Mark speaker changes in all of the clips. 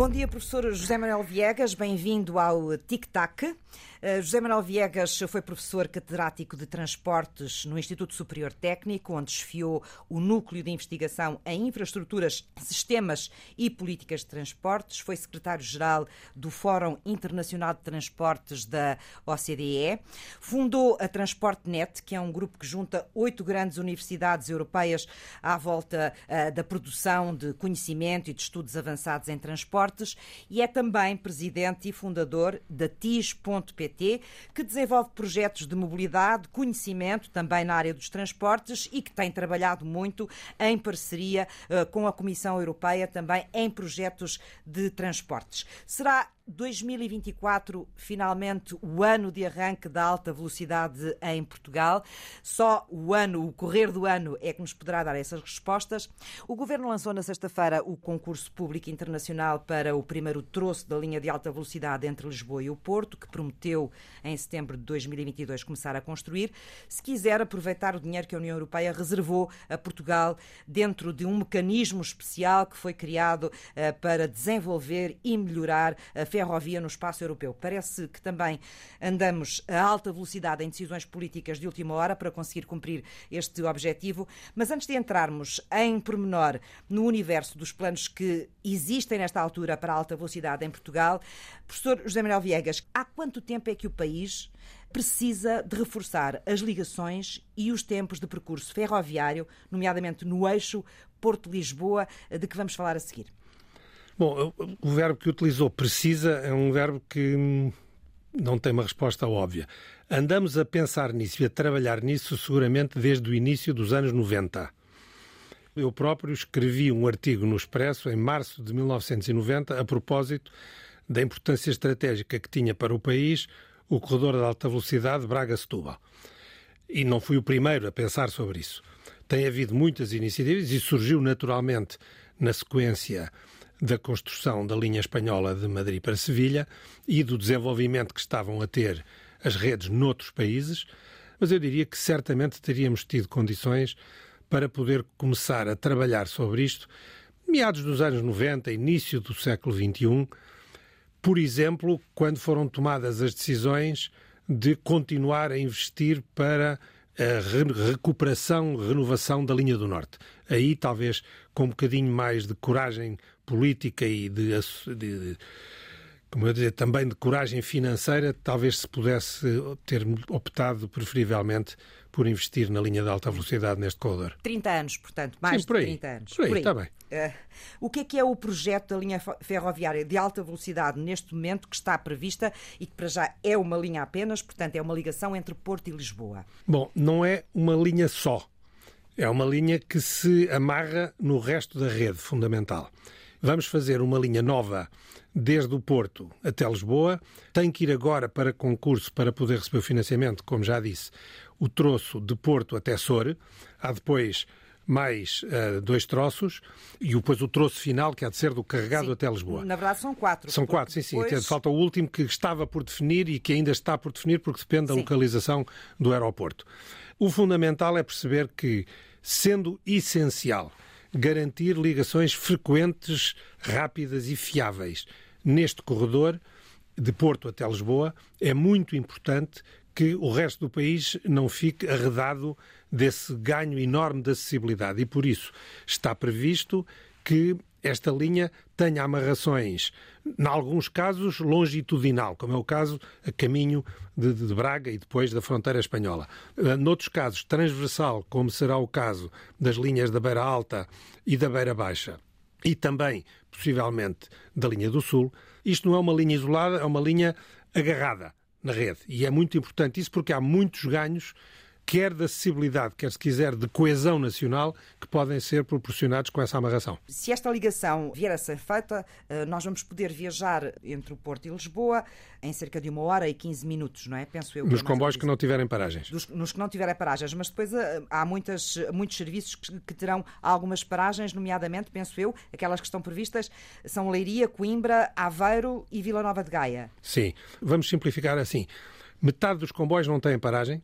Speaker 1: Bom dia, professor José Manuel Viegas, bem-vindo ao Tic Tac. Uh, José Manuel Viegas foi professor catedrático de transportes no Instituto Superior Técnico, onde esfiou o núcleo de investigação em infraestruturas, sistemas e políticas de transportes. Foi secretário-geral do Fórum Internacional de Transportes da OCDE. Fundou a TransportNet, que é um grupo que junta oito grandes universidades europeias à volta uh, da produção de conhecimento e de estudos avançados em transportes. E é também presidente e fundador da TIS.pt que desenvolve projetos de mobilidade, conhecimento também na área dos transportes e que tem trabalhado muito em parceria uh, com a Comissão Europeia também em projetos de transportes. Será 2024, finalmente, o ano de arranque da alta velocidade em Portugal. Só o ano, o correr do ano, é que nos poderá dar essas respostas. O Governo lançou na sexta-feira o concurso público internacional para o primeiro troço da linha de alta velocidade entre Lisboa e o Porto, que prometeu em setembro de 2022 começar a construir. Se quiser aproveitar o dinheiro que a União Europeia reservou a Portugal dentro de um mecanismo especial que foi criado uh, para desenvolver e melhorar a no espaço europeu. Parece que também andamos a alta velocidade em decisões políticas de última hora para conseguir cumprir este objetivo. Mas antes de entrarmos em pormenor no universo dos planos que existem nesta altura para a alta velocidade em Portugal, professor José Manuel Viegas, há quanto tempo é que o país precisa de reforçar as ligações e os tempos de percurso ferroviário, nomeadamente no eixo Porto-Lisboa, de que vamos falar a seguir?
Speaker 2: Bom, o verbo que utilizou precisa é um verbo que não tem uma resposta óbvia. Andamos a pensar nisso e a trabalhar nisso seguramente desde o início dos anos 90. Eu próprio escrevi um artigo no Expresso em março de 1990 a propósito da importância estratégica que tinha para o país o corredor de alta velocidade Braga-Setúbal. E não fui o primeiro a pensar sobre isso. Tem havido muitas iniciativas e surgiu naturalmente na sequência da construção da linha espanhola de Madrid para Sevilha e do desenvolvimento que estavam a ter as redes noutros países, mas eu diria que certamente teríamos tido condições para poder começar a trabalhar sobre isto meados dos anos 90, início do século XXI, por exemplo, quando foram tomadas as decisões de continuar a investir para a recuperação, renovação da linha do Norte. Aí, talvez, com um bocadinho mais de coragem política e de, de, como eu dizer, também de coragem financeira, talvez se pudesse ter optado preferivelmente por investir na linha de alta velocidade neste corredor.
Speaker 1: 30 anos, portanto, mais
Speaker 2: Sim, por aí,
Speaker 1: de 30 anos.
Speaker 2: Por aí, por aí. está bem. Uh,
Speaker 1: o que é que é o projeto da linha ferroviária de alta velocidade neste momento que está prevista e que para já é uma linha apenas, portanto é uma ligação entre Porto e Lisboa?
Speaker 2: Bom, não é uma linha só. É uma linha que se amarra no resto da rede fundamental. Vamos fazer uma linha nova desde o Porto até Lisboa. Tem que ir agora para concurso para poder receber o financiamento, como já disse, o troço de Porto até Sor. Há depois mais uh, dois troços e depois o troço final, que há de ser do carregado
Speaker 1: sim.
Speaker 2: até Lisboa.
Speaker 1: Na verdade são quatro.
Speaker 2: São quatro, sim, sim. Depois... Falta o último que estava por definir e que ainda está por definir porque depende da sim. localização do aeroporto. O fundamental é perceber que, sendo essencial garantir ligações frequentes, rápidas e fiáveis neste corredor de Porto até Lisboa, é muito importante que o resto do país não fique arredado desse ganho enorme de acessibilidade. E por isso está previsto que esta linha tenha amarrações, em alguns casos, longitudinal, como é o caso a caminho de, de, Braga e depois da fronteira espanhola. Eh, noutros casos, transversal, como será o caso das linhas da Beira Alta e da Beira Baixa. E também, possivelmente, da linha do Sul. Isto não é uma linha isolada, é uma linha agarrada na rede. E é muito importante isso porque há muitos ganhos quer de acessibilidade, quer se quiser de coesão nacional, que podem ser proporcionados com essa amarração.
Speaker 1: Se esta ligação vier a ser feita, eh, nós vamos poder viajar entre o Porto e Lisboa em cerca de uma hora e 15 minutos, não é? Penso eu.
Speaker 2: Nos comboios que não tiverem paragens.
Speaker 1: Dos, nos que não tiverem paragens, mas depois eh, há muitas, muitos serviços que, que terão algumas paragens, nomeadamente, penso eu, aquelas que estão previstas são Leiria, Coimbra, Aveiro e Vila Nova de Gaia.
Speaker 2: Sim, vamos simplificar assim. Metade dos comboios não têm paragem,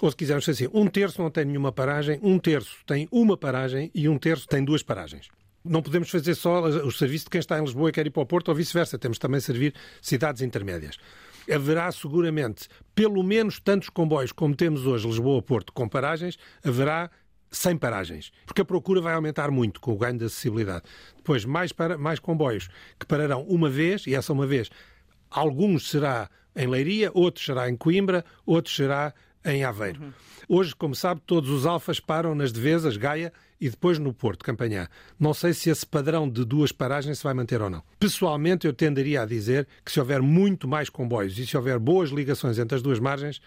Speaker 2: ou se quisermos assim, um terço não tem nenhuma paragem, um terço tem uma paragem e um terço tem duas paragens. Não podemos fazer só o serviço de quem está em Lisboa e quer ir para o Porto ou vice-versa. Temos também servir cidades intermédias. Haverá seguramente pelo menos tantos comboios como temos hoje Lisboa-Porto com paragens, haverá sem paragens, porque a procura vai aumentar muito com o ganho de acessibilidade. Depois, mais, para, mais comboios que pararão uma vez, e essa uma vez, alguns será em Leiria, outros será em Coimbra, outros será em Aveiro. Uhum. Hoje, como sabe, todos os alfas param nas Devesas, Gaia e depois no Porto, Campanhã. Não sei se esse padrão de duas paragens se vai manter ou não. Pessoalmente, eu tenderia a dizer que se houver muito mais comboios e se houver boas ligações entre as duas margens,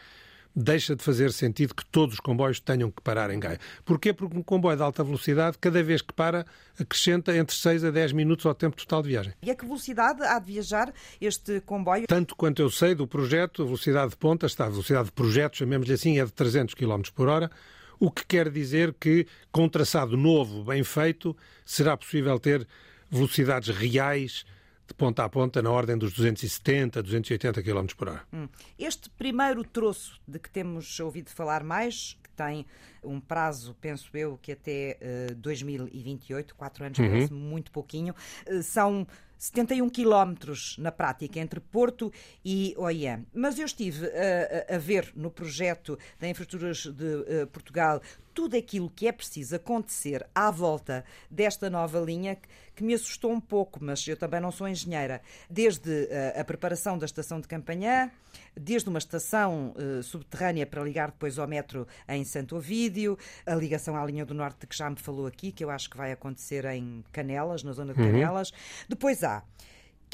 Speaker 2: deixa de fazer sentido que todos os comboios tenham que parar em Gaia. Porquê? Porque um comboio de alta velocidade, cada vez que para, acrescenta entre 6 a 10 minutos ao tempo total de viagem.
Speaker 1: E a que velocidade há de viajar este comboio?
Speaker 2: Tanto quanto eu sei do projeto, a velocidade de ponta, está a velocidade de projeto, chamemos-lhe assim, é de 300 km por hora, o que quer dizer que, com um traçado novo, bem feito, será possível ter velocidades reais de ponta a ponta na ordem dos 270, 280 km por hora. Hum.
Speaker 1: Este primeiro troço de que temos ouvido falar mais, que tem um prazo, penso eu, que até uh, 2028, quatro anos, uhum. parece muito pouquinho, uh, são 71 quilómetros na prática entre Porto e Oiã. Mas eu estive a, a, ver no projeto da Infraestruturas de uh, Portugal tudo aquilo que é preciso acontecer à volta desta nova linha que me assustou um pouco, mas eu também não sou engenheira. Desde uh, a preparação da estação de Campanhã, desde uma estação uh, subterrânea para ligar depois ao metro em Santo Ovídio, a ligação à linha do Norte que já me falou aqui, que eu acho que vai acontecer em Canelas, na zona de uhum. Canelas. Depois há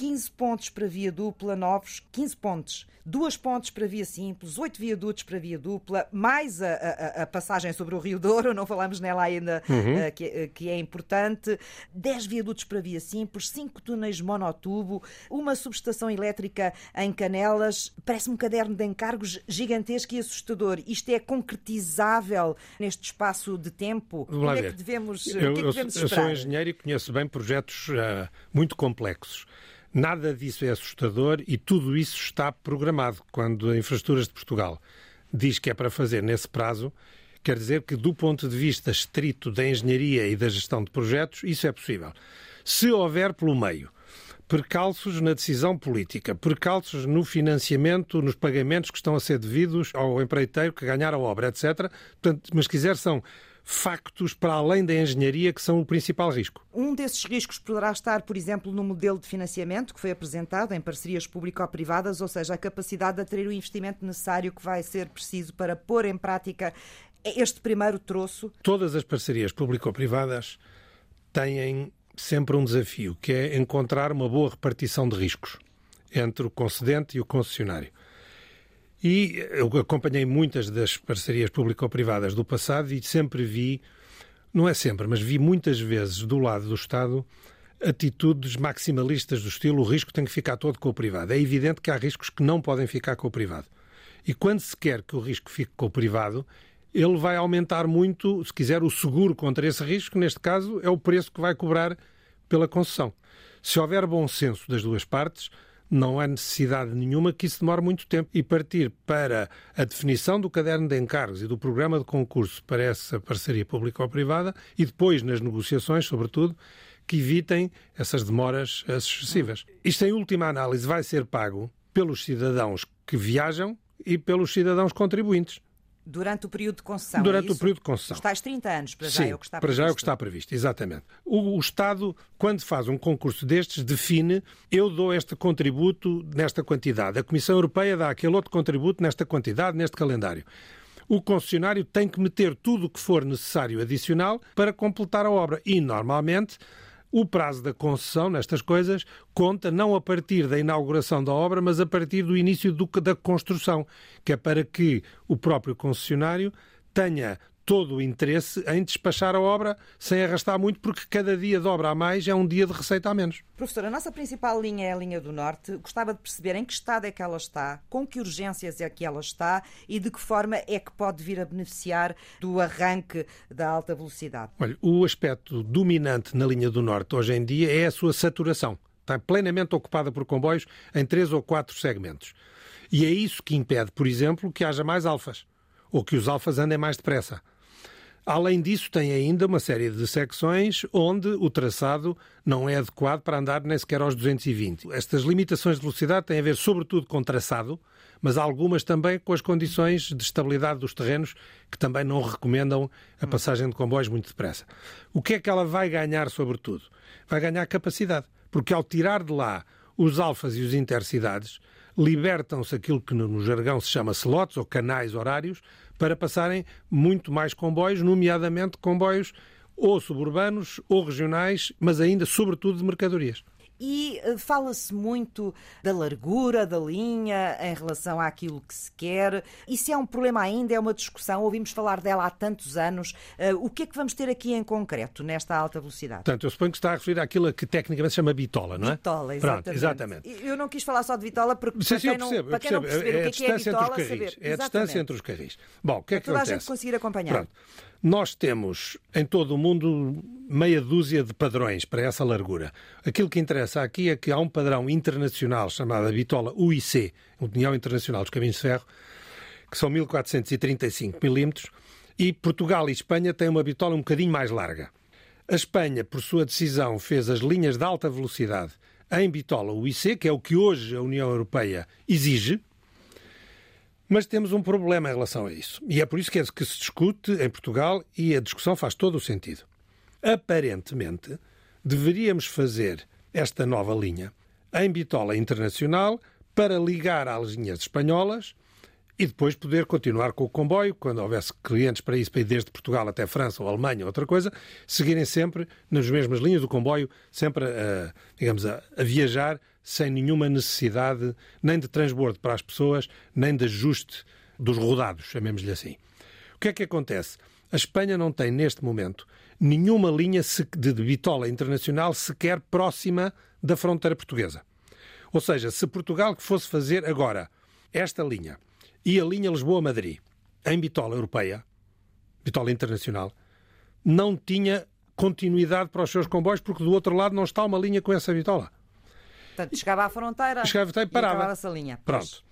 Speaker 1: 15 pontos para via dupla, novos, 15 pontos, duas pontes para via simples, 8 viadutos para via dupla, mais a, a, a passagem sobre o Rio Douro, não falamos nela ainda, uhum. uh, que, uh, que, é importante, 10 viadutos para via simples, 5 túneis monotubo, uma subestação elétrica em Canelas, parece um caderno de encargos gigantesco e assustador. Isto é concretizável neste espaço de tempo?
Speaker 2: Vamos
Speaker 1: o
Speaker 2: que é
Speaker 1: que devemos,
Speaker 2: eu,
Speaker 1: que é que devemos
Speaker 2: eu, eu sou engenheiro e conheço bem projetos uh, muito complexos. Nada disso é assustador e tudo isso está programado. Quando a Infraestruturas de Portugal diz que é para fazer nesse prazo, quer dizer que, do ponto de vista estrito da engenharia e da gestão de projetos, isso é possível. Se houver pelo meio percalços na decisão política, percalços no financiamento, nos pagamentos que estão a ser devidos ao empreiteiro que ganhar a obra, etc. Portanto, mas quiser são factos para além da engenharia que são o principal risco.
Speaker 1: Um desses riscos poderá estar, por exemplo, no modelo de financiamento que foi apresentado em parcerias público-privadas, ou seja, a capacidade de atrair o investimento necessário que vai ser preciso para pôr em prática este primeiro troço.
Speaker 2: Todas as parcerias público-privadas têm sempre um desafio, que é encontrar uma boa repartição de riscos entre o concedente e o concessionário. E eu acompanhei muitas das parcerias público-privadas do passado e sempre vi, não é sempre, mas vi muitas vezes do lado do Estado atitudes maximalistas do estilo o risco tem que ficar todo com o privado. É evidente que há riscos que não podem ficar com o privado. E quando se quer que o risco fique com o privado, ele vai aumentar muito, se quiser, o seguro contra esse risco, neste caso, é o preço que vai cobrar pela concessão. Se houver bom senso das duas partes, não há necessidade nenhuma que isso demore muito tempo e partir para a definição do caderno de encargos e do programa de concurso para essa parceria pública ou privada e depois nas negociações, sobretudo, que evitem essas demoras excessivas. Isto, em última análise, vai ser pago pelos cidadãos que viajam e pelos cidadãos contribuintes.
Speaker 1: Durante o período de concessão.
Speaker 2: Durante
Speaker 1: é
Speaker 2: o período de concessão.
Speaker 1: Os tais 30 anos, para já
Speaker 2: Sim,
Speaker 1: é o que está
Speaker 2: para
Speaker 1: previsto.
Speaker 2: já é o que está previsto, exatamente. O, o, Estado, quando faz um concurso destes, define eu dou este contributo nesta quantidade. A Comissão Europeia dá aquele outro contributo nesta quantidade, neste calendário. O concessionário tem que meter tudo o que for necessário adicional para completar a obra. E, normalmente, o prazo da concessão nestas coisas conta não a partir da inauguração da obra, mas a partir do início do, da construção, que é para que o próprio concessionário tenha todo o interesse em despachar a obra sem arrastar muito, porque cada dia de obra a mais é um dia de receita a menos.
Speaker 1: Professor, a nossa principal linha é a linha do Norte. Gostava de perceber em que estado é que ela está, com que urgências é que ela está e de que forma é que pode vir a beneficiar do arranque da alta velocidade.
Speaker 2: Olha, o aspecto dominante na linha do Norte hoje em dia é a sua saturação. Está plenamente ocupada por comboios em três ou quatro segmentos. E é isso que impede, por exemplo, que haja mais alfas ou que os alfas andem mais depressa. Além disso, tem ainda uma série de secções onde o traçado não é adequado para andar nem sequer aos 220. Estas limitações de velocidade têm a ver sobretudo com traçado, mas algumas também com as condições de estabilidade dos terrenos que também não recomendam a passagem de comboios muito depressa. O que é que ela vai ganhar sobretudo? Vai ganhar capacidade, porque ao tirar de lá os alfas e os intercidades, libertam-se aquilo que no jargão se chama slots ou canais horários para passarem muito mais comboios, nomeadamente comboios ou suburbanos ou regionais, mas ainda sobretudo de mercadorias.
Speaker 1: E eh, fala-se muito da largura da linha em relação àquilo que se quer. E se é um problema ainda, é uma discussão, ouvimos falar dela há tantos anos. Eh, o que é que vamos ter aqui em concreto nesta alta velocidade?
Speaker 2: Portanto, eu suponho que está a referir àquilo que tecnicamente se chama bitola, não é?
Speaker 1: Bitola, exatamente. Pronto,
Speaker 2: exatamente.
Speaker 1: Eu não quis falar só de bitola porque
Speaker 2: sim, sim, eu percebo,
Speaker 1: não, para quem não perceber é, o que é, que é bitola,
Speaker 2: saber. É a distância entre os carris. Bom, o que é que
Speaker 1: toda
Speaker 2: acontece?
Speaker 1: a gente conseguir acompanhar.
Speaker 2: Pronto. Nós temos em todo o mundo meia dúzia de padrões para essa largura. Aquilo que interessa aqui é que há um padrão internacional chamado a bitola UIC, União Internacional dos Caminhos de Ferro, que são 1435 milímetros, e Portugal e Espanha têm uma bitola um bocadinho mais larga. A Espanha, por sua decisão, fez as linhas de alta velocidade em bitola UIC, que é o que hoje a União Europeia exige, mas temos um problema em relação a isso. E é por isso que é que se discute em Portugal e a discussão faz todo o sentido. Aparentemente, deveríamos fazer esta nova linha em bitola internacional para ligar às linhas espanholas e depois poder continuar com o comboio, quando houvesse clientes para isso, para ir desde Portugal até França ou Alemanha ou outra coisa, seguirem sempre nas mesmas linhas do comboio, sempre a, digamos, a, a viajar sem nenhuma necessidade nem de transbordo para as pessoas, nem de ajuste dos rodados, chamemos-lhe assim. O que é que acontece? A Espanha não tem, neste momento, nenhuma linha de bitola internacional sequer próxima da fronteira portuguesa. Ou seja, se Portugal que fosse fazer agora esta linha e a linha Lisboa-Madrid em bitola europeia, bitola internacional, não tinha continuidade para os seus comboios porque do outro lado não está uma linha com essa bitola.
Speaker 1: Portanto, chegava à fronteira
Speaker 2: chegava e parava.
Speaker 1: essa linha.
Speaker 2: Pronto.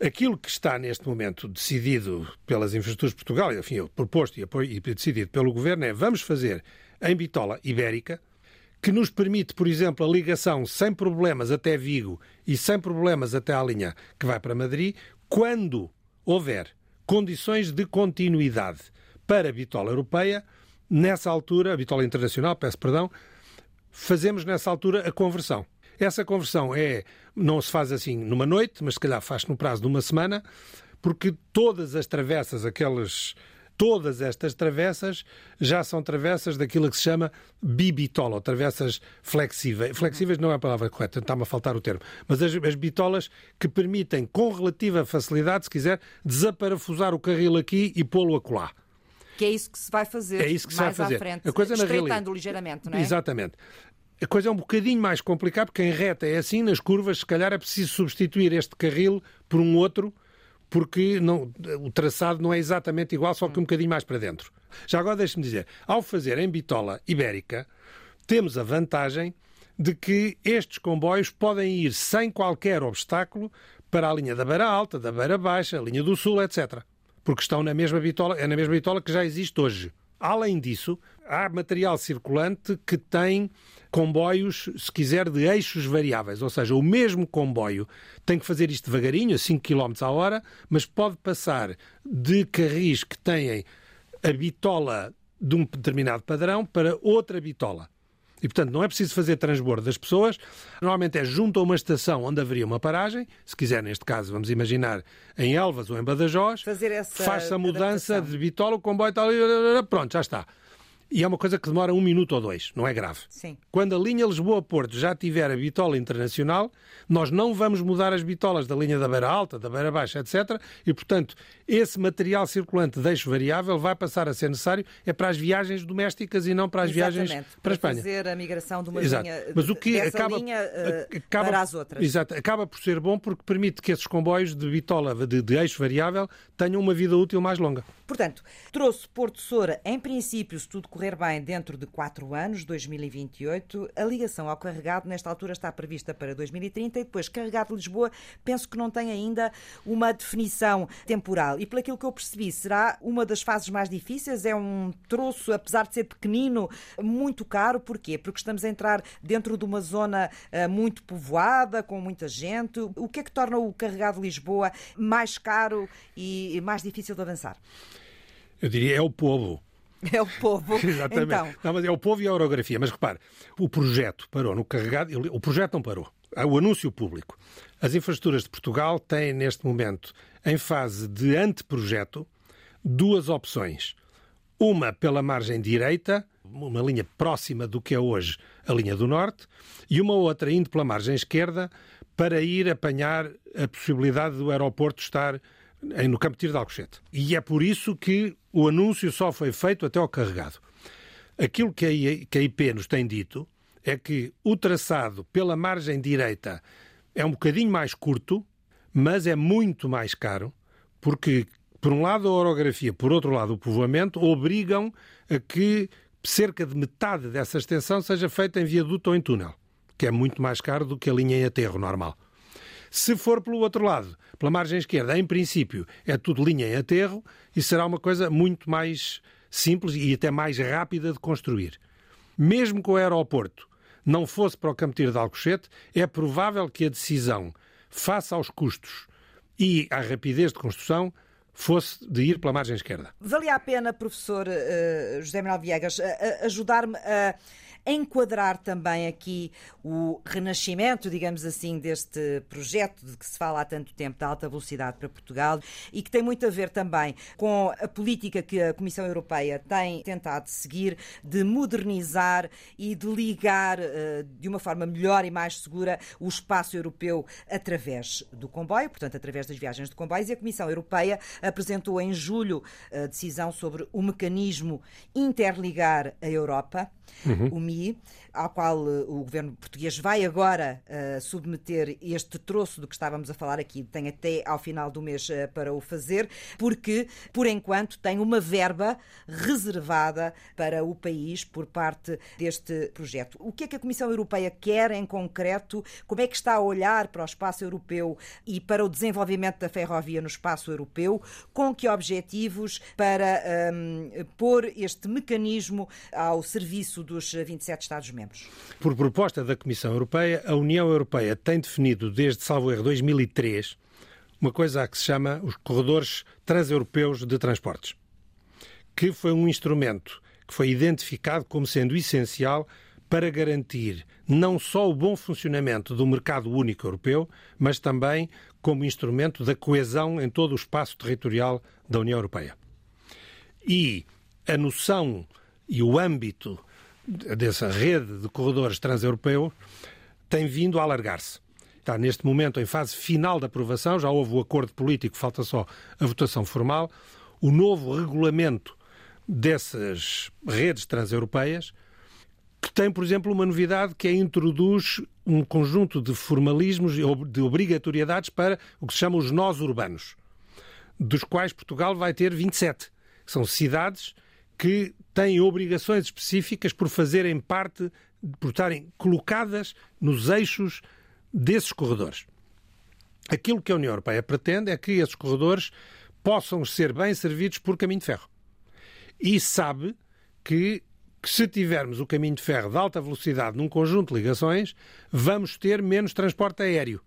Speaker 2: Aquilo que está neste momento decidido pelas infraestruturas de Portugal, enfim, proposto e decidido pelo Governo, é vamos fazer em bitola ibérica, que nos permite, por exemplo, a ligação sem problemas até Vigo e sem problemas até à linha que vai para Madrid, quando houver condições de continuidade para a bitola europeia, nessa altura, a bitola internacional, peço perdão, fazemos nessa altura a conversão. Essa conversão é não se faz assim numa noite, mas se calhar faz no prazo de uma semana, porque todas as travessas, aquelas todas estas travessas já são travessas daquilo que se chama bibitola, ou travessas flexíveis. Flexíveis não é a palavra correta, está-me a faltar o termo. Mas as, as bitolas que permitem, com relativa facilidade, se quiser, desaparafusar o carril aqui e pô-lo acolá.
Speaker 1: Que é isso que se vai fazer
Speaker 2: é isso que
Speaker 1: se
Speaker 2: vai fazer.
Speaker 1: à frente,
Speaker 2: a coisa
Speaker 1: estreitando
Speaker 2: realidade...
Speaker 1: ligeiramente, não é?
Speaker 2: Exatamente. A coisa é um bocadinho mais complicada, porque em reta é assim, nas curvas, se calhar é preciso substituir este carril por um outro, porque não, o traçado não é exatamente igual, só que um bocadinho mais para dentro. Já agora deixe-me dizer, ao fazer em bitola ibérica, temos a vantagem de que estes comboios podem ir sem qualquer obstáculo para a linha da Beira Alta, da Beira Baixa, a linha do Sul, etc. Porque estão na mesma bitola, é na mesma bitola que já existe hoje. Além disso, há material circulante que tem comboios, se quiser, de eixos variáveis. Ou seja, o mesmo comboio tem que fazer isto devagarinho, a 5 km a hora, mas pode passar de carris que têm a bitola de um determinado padrão para outra bitola. E, portanto, não é preciso fazer transbordo das pessoas. Normalmente é junto a uma estação onde haveria uma paragem. Se quiser, neste caso, vamos imaginar em Elvas ou em Badajoz. Faz-se a mudança adaptação. de bitola, o comboio tal, pronto, já está. E é uma coisa que demora um minuto ou dois, não é grave.
Speaker 1: Sim.
Speaker 2: Quando a linha Lisboa-Porto já tiver a bitola internacional, nós não vamos mudar as bitolas da linha da Beira Alta, da Beira Baixa, etc. E, portanto, esse material circulante de eixo variável vai passar a ser necessário é para as viagens domésticas e não para as
Speaker 1: Exatamente,
Speaker 2: viagens para, para a Espanha.
Speaker 1: fazer a migração de uma
Speaker 2: Exato.
Speaker 1: linha,
Speaker 2: Mas o que
Speaker 1: acaba, linha uh, acaba, para as outras.
Speaker 2: Exato. Acaba por ser bom porque permite que esses comboios de bitola de, de eixo variável tenham uma vida útil mais longa.
Speaker 1: Portanto, trouxe Porto Soura, em princípio, se tudo correr correr bem dentro de quatro anos, 2028. A ligação ao carregado, nesta altura, está prevista para 2030 e depois carregado de Lisboa, penso que não tem ainda uma definição temporal. E pelo que eu percebi, será uma das fases mais difíceis? É um troço, apesar de ser pequenino, muito caro. Porquê? Porque estamos a entrar dentro de uma zona uh, muito povoada, com muita gente. O que é que torna o carregado Lisboa mais caro e mais difícil de avançar?
Speaker 2: Eu diria é o povo.
Speaker 1: É o povo.
Speaker 2: Exatamente. Então... Não, mas é o povo e a orografia. Mas repare, o projeto parou no carregado. O projeto não parou. Há o anúncio público. As infraestruturas de Portugal têm, neste momento, em fase de anteprojeto, duas opções. Uma pela margem direita, uma linha próxima do que é hoje a linha do norte, e uma outra indo pela margem esquerda para ir apanhar a possibilidade do aeroporto estar no Campo de Tiro de Alcochete. E é por isso que o anúncio só foi feito até ao carregado. Aquilo que a IP nos tem dito é que o traçado pela margem direita é um bocadinho mais curto, mas é muito mais caro, porque, por um lado, a orografia, por outro lado, o povoamento, obrigam a que cerca de metade dessa extensão seja feita em viaduto ou em túnel, que é muito mais caro do que a linha em aterro normal. Se for pelo outro lado, pela margem esquerda, em princípio, é tudo linha em aterro e será uma coisa muito mais simples e até mais rápida de construir. Mesmo que o aeroporto não fosse para o Campo Tiro de Alcochete, é provável que a decisão, face aos custos e à rapidez de construção, fosse de ir pela margem esquerda.
Speaker 1: Valia a pena, professor uh, José Manuel Viegas, uh, ajudar-me a enquadrar também aqui o renascimento, digamos assim, deste projeto de que se fala há tanto tempo da alta velocidade para Portugal e que tem muito a ver também com a política que a Comissão Europeia tem tentado seguir de modernizar e de ligar uh, de uma forma melhor e mais segura o espaço europeu através do comboio, portanto, através das viagens de comboios. E a Comissão Europeia apresentou em julho a decisão sobre o mecanismo Interligar a Europa, uhum. o MI, ao qual eh, o governo português vai agora uh, submeter este troço do que estávamos a falar aqui, tem até ao final do mês uh, para o fazer, porque, por enquanto, tem uma verba reservada para o país por parte deste projeto. O que é que a Comissão Europeia quer em concreto? Como é que está a olhar para o espaço europeu e para o desenvolvimento da ferrovia no espaço europeu? Com que objetivos para um, pôr este mecanismo ao serviço dos 27 Estados-membros? membros.
Speaker 2: Por proposta da Comissão Europeia, a União Europeia tem definido desde, salvo erro, 2003, uma coisa a que se chama os corredores transeuropeus de transportes, que foi um instrumento que foi identificado como sendo essencial para garantir não só o bom funcionamento do mercado único europeu, mas também como instrumento da coesão em todo o espaço territorial da União Europeia. E a noção e o âmbito dessa rede de corredores transeuropeus tem vindo a alargar-se. Está neste momento em fase final da aprovação, já houve o acordo político, falta só a votação formal. O novo regulamento dessas redes transeuropeias, que tem, por exemplo, uma novidade que é introduz um conjunto de formalismos, de obrigatoriedades para o que se chama os nós urbanos, dos quais Portugal vai ter 27. São cidades que têm obrigações específicas por fazerem parte, por estarem colocadas nos eixos desses corredores. Aquilo que a União Europeia pretende é que esses corredores possam ser bem servidos por caminho de ferro. E sabe que, que se tivermos o caminho de ferro de alta velocidade num conjunto de ligações, vamos ter menos transporte aéreo.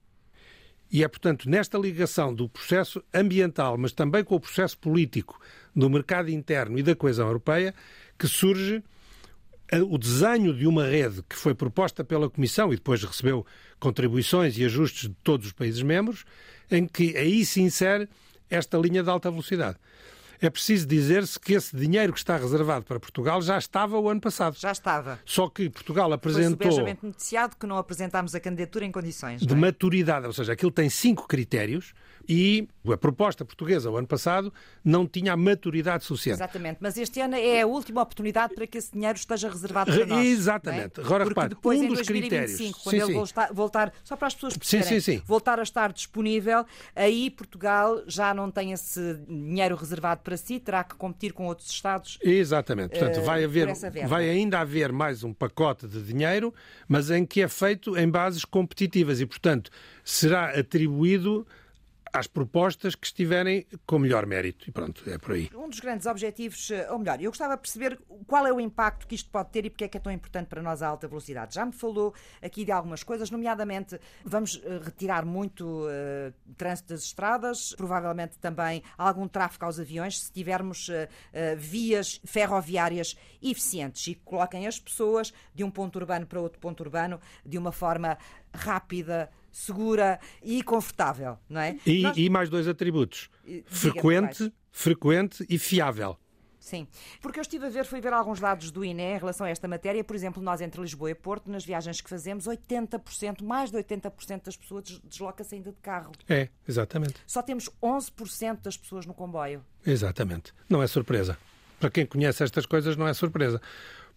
Speaker 2: E é, portanto, nesta ligação do processo ambiental, mas também com o processo político do mercado interno e da coesão europeia, que surge o desenho de uma rede que foi proposta pela Comissão e depois recebeu contribuições e ajustes de todos os países membros, em que aí se insere esta linha de alta velocidade. É preciso dizer-se que esse dinheiro que está reservado para Portugal já estava o ano passado.
Speaker 1: Já estava.
Speaker 2: Só que Portugal apresentou.
Speaker 1: Foi noticiado que não apresentámos a candidatura em condições.
Speaker 2: De
Speaker 1: é?
Speaker 2: maturidade, ou seja, aquilo tem cinco critérios e a proposta portuguesa, o ano passado, não tinha a maturidade suficiente.
Speaker 1: Exatamente, mas este ano é a última oportunidade para que esse dinheiro esteja reservado para nós.
Speaker 2: Exatamente.
Speaker 1: É?
Speaker 2: Agora,
Speaker 1: Porque
Speaker 2: repare,
Speaker 1: depois,
Speaker 2: um
Speaker 1: em
Speaker 2: dos
Speaker 1: 2025,
Speaker 2: critérios.
Speaker 1: quando sim, ele sim. Voltar, só para as pessoas
Speaker 2: perceberem, sim,
Speaker 1: voltar a estar disponível, aí Portugal já não tem esse dinheiro reservado para si, terá que competir com outros Estados.
Speaker 2: Exatamente. Portanto, vai, haver, vai ainda haver mais um pacote de dinheiro, mas em que é feito em bases competitivas e, portanto, será atribuído às propostas que estiverem com melhor mérito. E pronto, é por aí.
Speaker 1: Um dos grandes objetivos, eh, ou melhor, eu gostava de perceber qual é o impacto que isto pode ter e porque é que é tão importante para nós a alta velocidade. Já me falou aqui de algumas coisas, nomeadamente vamos eh, retirar muito uh, trânsito das estradas, provavelmente também algum tráfego aos aviões, se tivermos uh, uh, vias ferroviárias eficientes e que coloquem as pessoas de um ponto urbano para outro ponto urbano de uma forma rápida, segura e confortável, não é?
Speaker 2: E, Nós... e mais dois atributos: frequente, frequente e fiável.
Speaker 1: Sim, porque eu estive a ver, fui ver alguns dados do INE em relação a esta matéria. Por exemplo, nós entre Lisboa e Porto, nas viagens que fazemos, 80%, mais de 80% das pessoas desloca-se ainda de carro.
Speaker 2: É, exatamente.
Speaker 1: Só temos 11% das pessoas no comboio.
Speaker 2: Exatamente. Não é surpresa. Para quem conhece estas coisas, não é surpresa.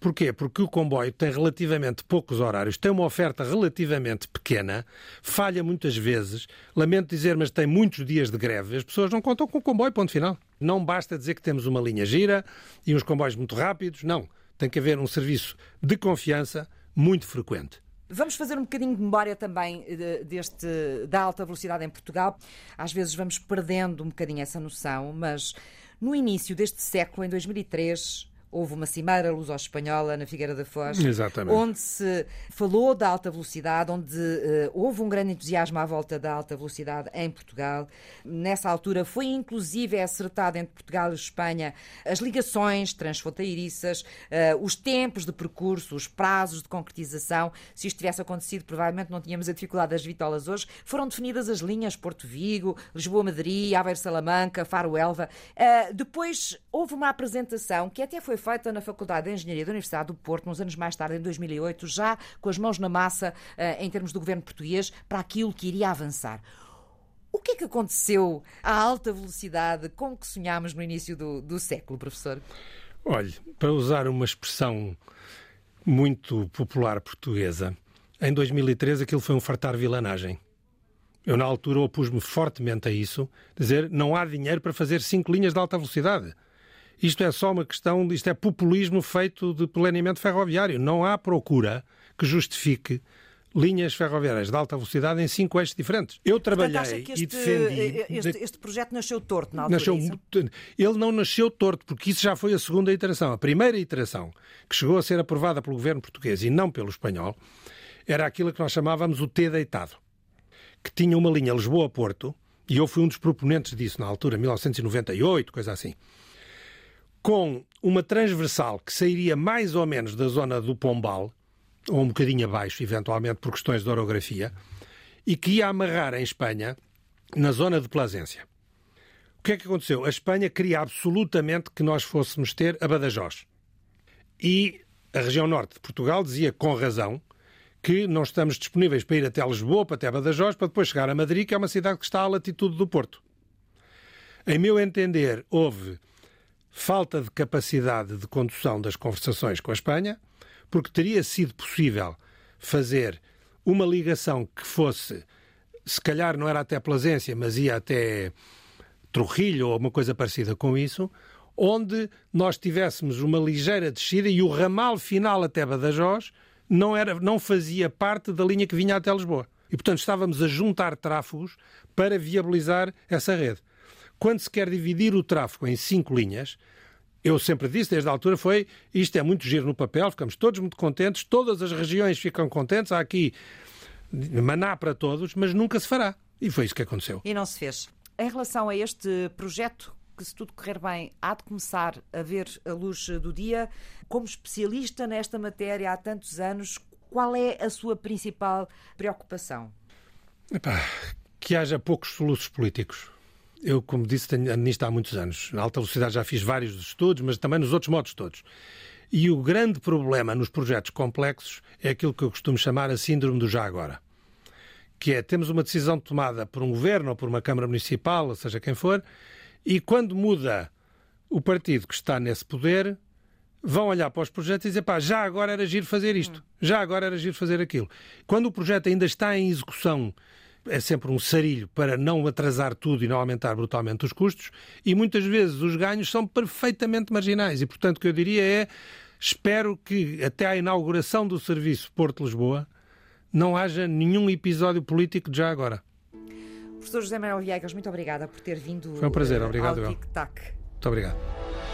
Speaker 2: Porquê? Porque o comboio tem relativamente poucos horários, tem uma oferta relativamente pequena, falha muitas vezes. Lamento dizer, mas tem muitos dias de greve. As pessoas não contam com o comboio, ponto final. Não basta dizer que temos uma linha gira e uns comboios muito rápidos. Não. Tem que haver um serviço de confiança muito frequente.
Speaker 1: Vamos fazer um bocadinho de memória também eh, deste, da alta velocidade em Portugal. Às vezes vamos perdendo um bocadinho essa noção, mas no início deste século, em 2003, houve uma cimeira luso-espanhola na Figueira da Foz,
Speaker 2: Exatamente.
Speaker 1: onde se falou da alta velocidade, onde uh, houve um grande entusiasmo à volta da alta velocidade em Portugal. Nessa altura foi inclusive acertado entre Portugal e Espanha as ligações transfronteiriças, uh, os tempos de percurso, os prazos de concretização. Se isto tivesse acontecido, provavelmente não tínhamos a dificuldade das vitolas hoje. Foram definidas as linhas Porto Vigo, Lisboa-Madrid, Aveiro-Salamanca, Faro-Elva. Uh, depois houve uma apresentação que até foi feita na Faculdade de Engenharia da Universidade do Porto, uns anos mais tarde, em 2008, já com as mãos na massa eh, em termos do governo português, para aquilo que iria avançar. O que é que aconteceu à alta velocidade com que sonhámos no início do, do século, professor?
Speaker 2: Olhe, para usar uma expressão muito popular portuguesa, em 2013 aquilo foi um fartar vilanagem. Eu, na altura, opus-me fortemente a isso, dizer não há dinheiro para fazer cinco linhas de alta velocidade. Isto é só uma questão, isto é populismo feito de planeamento ferroviário. Não há procura que justifique linhas ferroviárias de alta velocidade em cinco eixos diferentes. Eu trabalhei
Speaker 1: Portanto, este,
Speaker 2: e defendi.
Speaker 1: Eh, este, este, projeto nasceu torto na altura.
Speaker 2: Nasceu,
Speaker 1: é
Speaker 2: ele não nasceu torto, porque isso já foi a segunda iteração. A primeira iteração, que chegou a ser aprovada pelo governo português e não pelo espanhol, era aquilo que nós chamávamos o T deitado, que tinha uma linha Lisboa-Porto, e eu fui um dos proponentes disso na altura, 1998, coisa assim com uma transversal que sairia mais ou menos da zona do Pombal, ou um bocadinho abaixo, eventualmente por questões de orografia, e que ia amarrar em Espanha, na zona de Plasência. O que é que aconteceu? A Espanha queria absolutamente que nós fôssemos ter a Badajoz. E a região norte de Portugal dizia, com razão, que não estamos disponíveis para ir até Lisboa, para até Badajoz, para depois chegar a Madrid, que é uma cidade que está à latitude do Porto. Em meu entender, houve falta de capacidade de condução das conversações com a Espanha, porque teria sido possível fazer uma ligação que fosse, se calhar não era até Plasência, mas ia até Trujillo ou uma coisa parecida com isso, onde nós tivéssemos uma ligeira descida e o ramal final até Badajoz não, era, não fazia parte da linha que vinha até Lisboa. E, portanto, estávamos a juntar tráfegos para viabilizar essa rede quando se quer dividir o tráfego em cinco linhas, eu sempre disse, desde a altura, foi isto é muito giro no papel, ficamos todos muito contentes, todas as regiões ficam contentes, há aqui maná para todos, mas nunca se fará. E foi isso que aconteceu.
Speaker 1: E não se fez. Em relação a este projeto, que se tudo correr bem, há de começar a ver a luz do dia, como especialista nesta matéria há tantos anos, qual é a sua principal preocupação?
Speaker 2: Epá, que haja poucos soluços políticos eu, como disse, tenho nisto há muitos anos. Na alta velocidade já fiz vários estudos, mas também nos outros modos todos. E o grande problema nos projetos complexos é aquilo que eu costumo chamar a síndrome do já agora. Que é, temos uma decisão tomada por um governo ou por uma Câmara Municipal, ou seja quem for, e quando muda o partido que está nesse poder, vão olhar para os projetos e dizer, pá, já agora era giro fazer isto, já agora era giro fazer aquilo. Quando o projeto ainda está em execução é sempre um sarilho para não atrasar tudo e não aumentar brutalmente os custos, e muitas vezes os ganhos são perfeitamente marginais. E, portanto, o que eu diria é: espero que até à inauguração do serviço Porto-Lisboa não haja nenhum episódio político de já agora.
Speaker 1: Professor José Manuel Viegas, muito obrigada por ter vindo
Speaker 2: Foi um prazer, obrigado,
Speaker 1: ao Tic Tac.
Speaker 2: Muito obrigado.